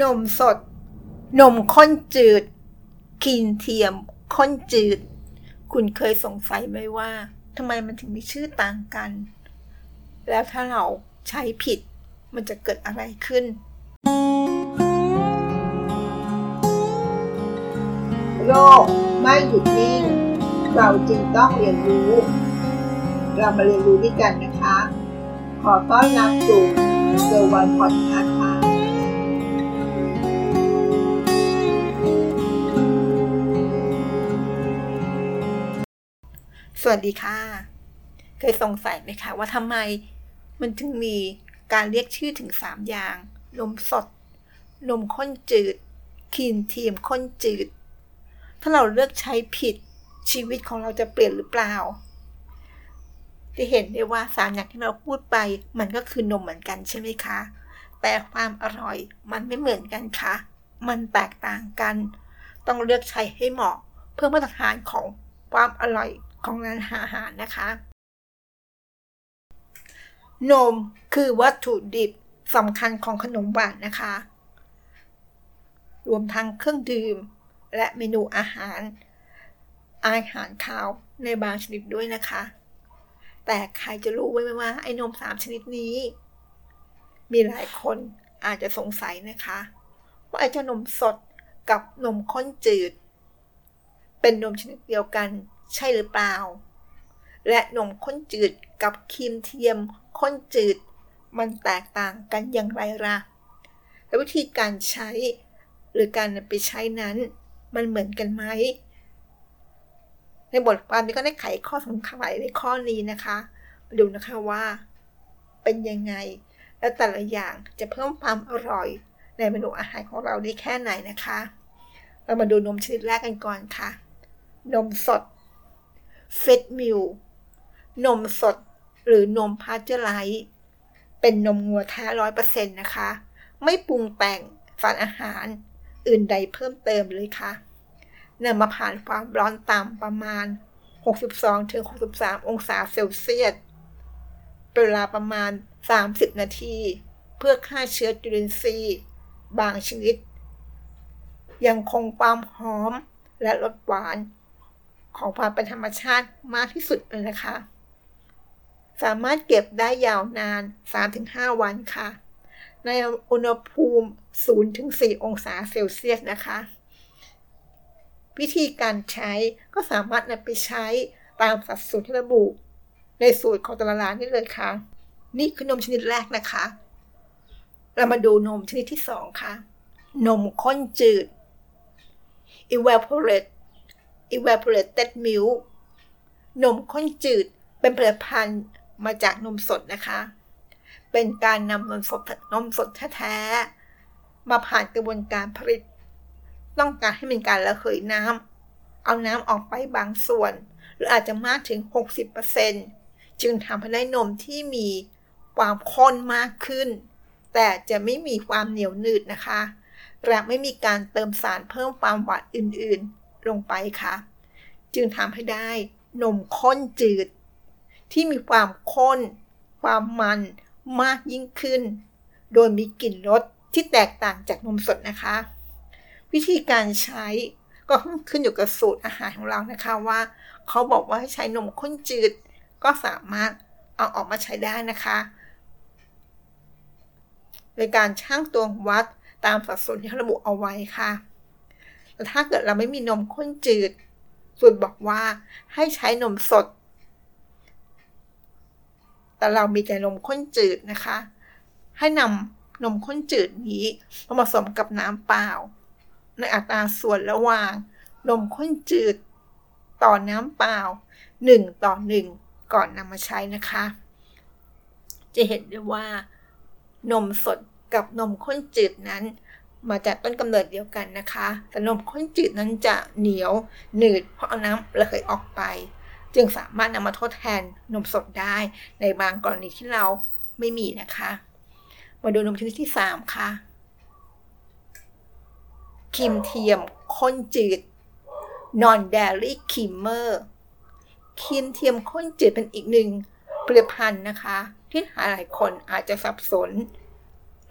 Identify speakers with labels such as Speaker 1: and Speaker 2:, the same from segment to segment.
Speaker 1: นมสด นมข้นจืดครีมเทียมข้นจืด คุณเคยสงสัยไหมว่าทำไมมันถึงมีชื่อต่างกัน แล้วถ้าเราใช้ผิด มันจะเกิดอะไรขึ้น
Speaker 2: โลกไม่หยุดนิ่ง เราจึงต้องเรียนรู้ เรามาเรียนรู้ด้วยกันนะคะ ขอต้อนรับสู่เซอร์วันพอดแคสต์ค่ะ
Speaker 1: สวัสดีค่ะ เคยสงสัยไหมคะ ว่าทำไมมันถึงมีการเรียกชื่อถึง3อย่าง นมสด นมข้นจืดครีมเทียมข้นจืด ถ้าเราเลือกใช้ผิดชีวิตของเราจะเปลี่ยนหรือเปล่า จะเห็นได้ว่าสารอย่างที่เราพูดไป มันก็คือนมเหมือนกันใช่ไหมคะ แต่ความอร่อยมันไม่เหมือนกันค่ะ มันแตกต่างกัน ต้องเลือกใช้ให้เหมาะเพื่อมาตรฐานของความอร่อย ของร้านอาหารนะคะ นมคือวัตถุดิบสำคัญของขนมหวานนะคะ รวมทั้งเครื่องดื่ม และเมนูอาหาร อาหารคาวในบางชนิดด้วยนะคะ แต่ใครจะรู้ไว้ไหมว่าไอ้นมสามชนิดนี้ มีหลายคนอาจจะสงสัยนะคะ ว่าไอ้เจ้านมสดกับนมข้นจืด เป็นนมชนิดเดียวกัน ใช่หรือเปล่า และนมข้นจืดกับครีมเทียมข้นจืด มันแตกต่างกันอย่างไรล่ะและวิธีการใช้หรือการไปใช้นั้น มันเหมือนกันไหม ในบทความนี้ก็ได้ไขข้อสงสัยในข้อนี้นะคะมาดูนะคะว่าเป็นยังไง และแต่ละอย่างจะเพิ่มความอร่อยในเมนูอาหารของเราได้แค่ไหนนะคะ เรามาดูนมชนิดแรกกันก่อนค่ะ นมสด fresh milk นมสดหรือนมพาสเจอร์ไรซ์เป็นนมงัวแท้ร้อยเปอร์เซ็นต์นะคะ ไม่ปรุงแต่งสารอาหารอื่นใดเพิ่มเติมเลยค่ะนำมาผ่านความร้อนต่ำประมาณ 62-63 องศาเซลเซียสเป็นเวลาประมาณ 30 นาที เพื่อฆ่าเชื้อจุลินทรีย์ บางชนิด ยังคงความหอมและรสหวาน ของความเป็นธรรมชาติมากที่สุดเลยนะคะ สามารถเก็บได้ยาวนาน 3-5 วันค่ะ ในอุณหภูมิ 0-4 องศาเซลเซียสนะคะ วิธีการใช้ก็สามารถนำไปใช้ตามสัดส่วนที่ระบุ ในสูตรของแต่ละร้านนี่เลยค่ะ นี่คือนมชนิดแรกนะคะ เรามาดูนมชนิดที่2ค่ะ นมข้นจืด evaporate evaporated milk นมข้นจืดเป็นผลิตภัณฑ์มาจากนมสดนะคะ เป็นการนำนมสดนมสดแท้ๆมาผ่านกระบวนการผลิต ต้องการให้มีการระเหยน้ำเอาน้ำออกไปบางส่วน หรืออาจจะมากถึง 60%จึงทำให้ได้นมที่มีความข้นมากขึ้น แต่จะไม่มีความเหนียวหนืดนะคะ และไม่มีการเติมสารเพิ่มความหวานอื่นๆ ลงไปค่ะ จึงทำให้ได้นมข้นจืด ที่มีความข้น ความมันมากยิ่งขึ้น โดยมีกลิ่นรสที่แตกต่างจากนมสดนะคะ วิธีการใช้ก็ขึ้นอยู่กับสูตรอาหารของเรานะคะว่า เขาบอกว่าให้ใช้นมข้นจืด ก็สามารถเอาออกมาใช้ได้นะคะในการช่างตวงวัดตามสัดส่วนที่ระบุเอาไว้ค่ะ แต่ถ้าเกิดเราไม่มีนมข้นจืดสูตรบอกว่าให้ใช้นมสด แต่เรามีแต่นมข้นจืดนะคะ ให้นำนมข้นจืดนี้มาผสมกับน้ำเปล่า ในอัตราส่วนระหว่าง นมข้นจืด ต่อน้ำเปล่า 1 ต่อ 1 ก่อนนำมาใช้นะคะ จะเห็นได้ว่า นมสดกับนมข้นจืดนั้น มาจากต้นกำเนิดเดียวกันนะคะแต่นมข้นจืดนั้นจะเหนียวหนืดเพราะเอาน้ำระเหยออกไป จึงสามารถนำมาทดแทนนมสดได้ในบางกรณีที่เราไม่มีนะคะ มาดูนมชนิดที่ 3 ค่ะครีมเทียมข้นจืด non dairy creamer ครีมเทียมข้นจืดเป็นอีกหนึ่งผลิตภัณฑ์นะคะ ที่หลายคนอาจจะสับสน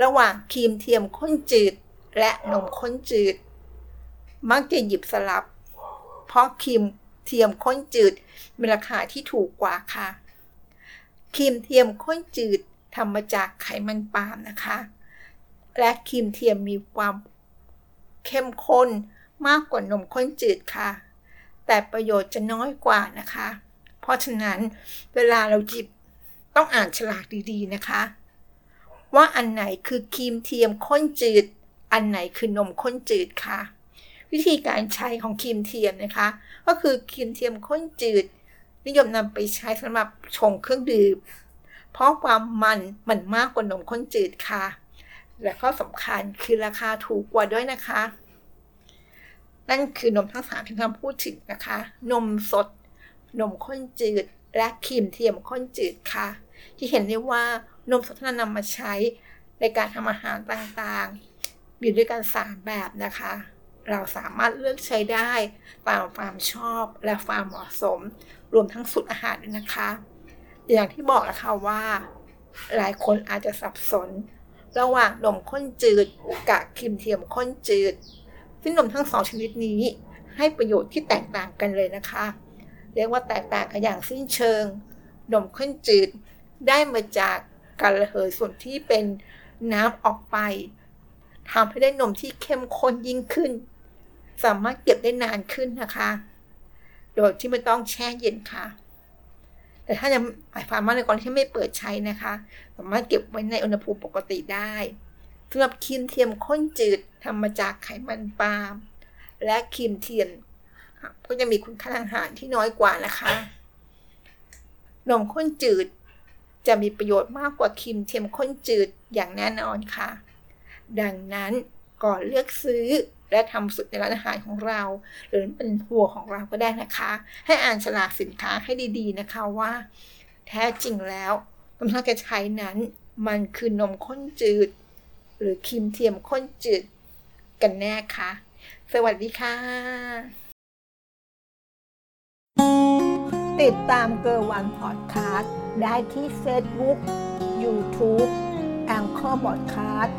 Speaker 1: ระหว่างครีมเทียมข้นจืด และนมข้นจืด มักจะหยิบสลับ เพราะครีมเทียมข้นจืดมีราคาที่ถูกกว่าค่ะครีมเทียมข้นจืดทำมาจากไขมันปาล์มนะคะ และครีมเทียมมีความเข้มข้นมากกว่านมข้นจืดค่ะ แต่ประโยชน์จะน้อยกว่านะคะ เพราะฉะนั้นเวลาเราหยิบต้องอ่านฉลากดีๆนะคะ ว่าอันไหนคือครีมเทียมข้นจืด อันไหนคือนมข้นจืดคะวิธีการใช้ของครีมเทียมนะคะ ก็คือครีมเทียมข้นจืด นิยมนำไปใช้สำหรับชงเครื่องดื่มเพราะความมันมันมากกว่านมข้นจืดค่ะ และก็สำคัญคือราคาถูกกว่าด้วยนะคะ นั่นคือนมทั้งสามที่คำพูดถึงนะคะ นมสด นมข้นจืด และครีมเทียมข้นจืดค่ะ ที่เห็นได้ว่านมสดที่นำมาใช้ในการทำอาหารต่างๆ มีด้วยกันสามแบบนะคะ เราสามารถเลือกใช้ได้ตามความชอบและความเหมาะสม รวมทั้งสูตรอาหารด้วยนะคะ อย่างที่บอกนะคะว่า หลายคนอาจจะสับสน ระหว่างนมข้นจืดกับครีมเทียมข้นจืด ซึ่งนมทั้งสองชนิดนี้ให้ประโยชน์ที่แตกต่างกันเลยนะคะ เรียกว่าแตกต่างกันอย่างสิ้นเชิง นมข้นจืดได้มาจากการระเหยส่วนที่เป็นน้ำออกไป ทำให้ได้นมที่เข้มข้นยิ่งขึ้น สามารถเก็บได้นานขึ้นนะคะ โดยที่ไม่ต้องแช่เย็นค่ะ แต่ถ้ายังหมายความว่าในกรณีที่ไม่เปิดใช้นะคะ สามารถเก็บไว้ในอุณหภูมิปกติได้สำหรับครีมเทียมข้นจืดทำมาจากไขมันปาล์มและครีมเทียมก็จะมีคุณค่าทางอาหารที่น้อยกว่านะคะ นมข้นจืดจะมีประโยชน์มากกว่าครีมเทียมข้นจืดอย่างแน่นอนค่ะ ดังนั้นก่อนเลือกซื้อและทำสุดในร้านอาหารของเรา หรือเป็นทัวร์ของเราก็ได้นะคะ ให้อ่านฉลากสินค้าให้ดีๆนะคะว่า แท้จริงแล้วนมที่เราจะใช้นั้น มันคือนมข้นจืด หรือครีมเทียมข้นจืดกันแน่ค่ะ สวัสดีค่ะ ติดตามเกอร์วันพอดคาสต์ได้ที่ Facebook YouTube แองเกอร์บอดคาสต์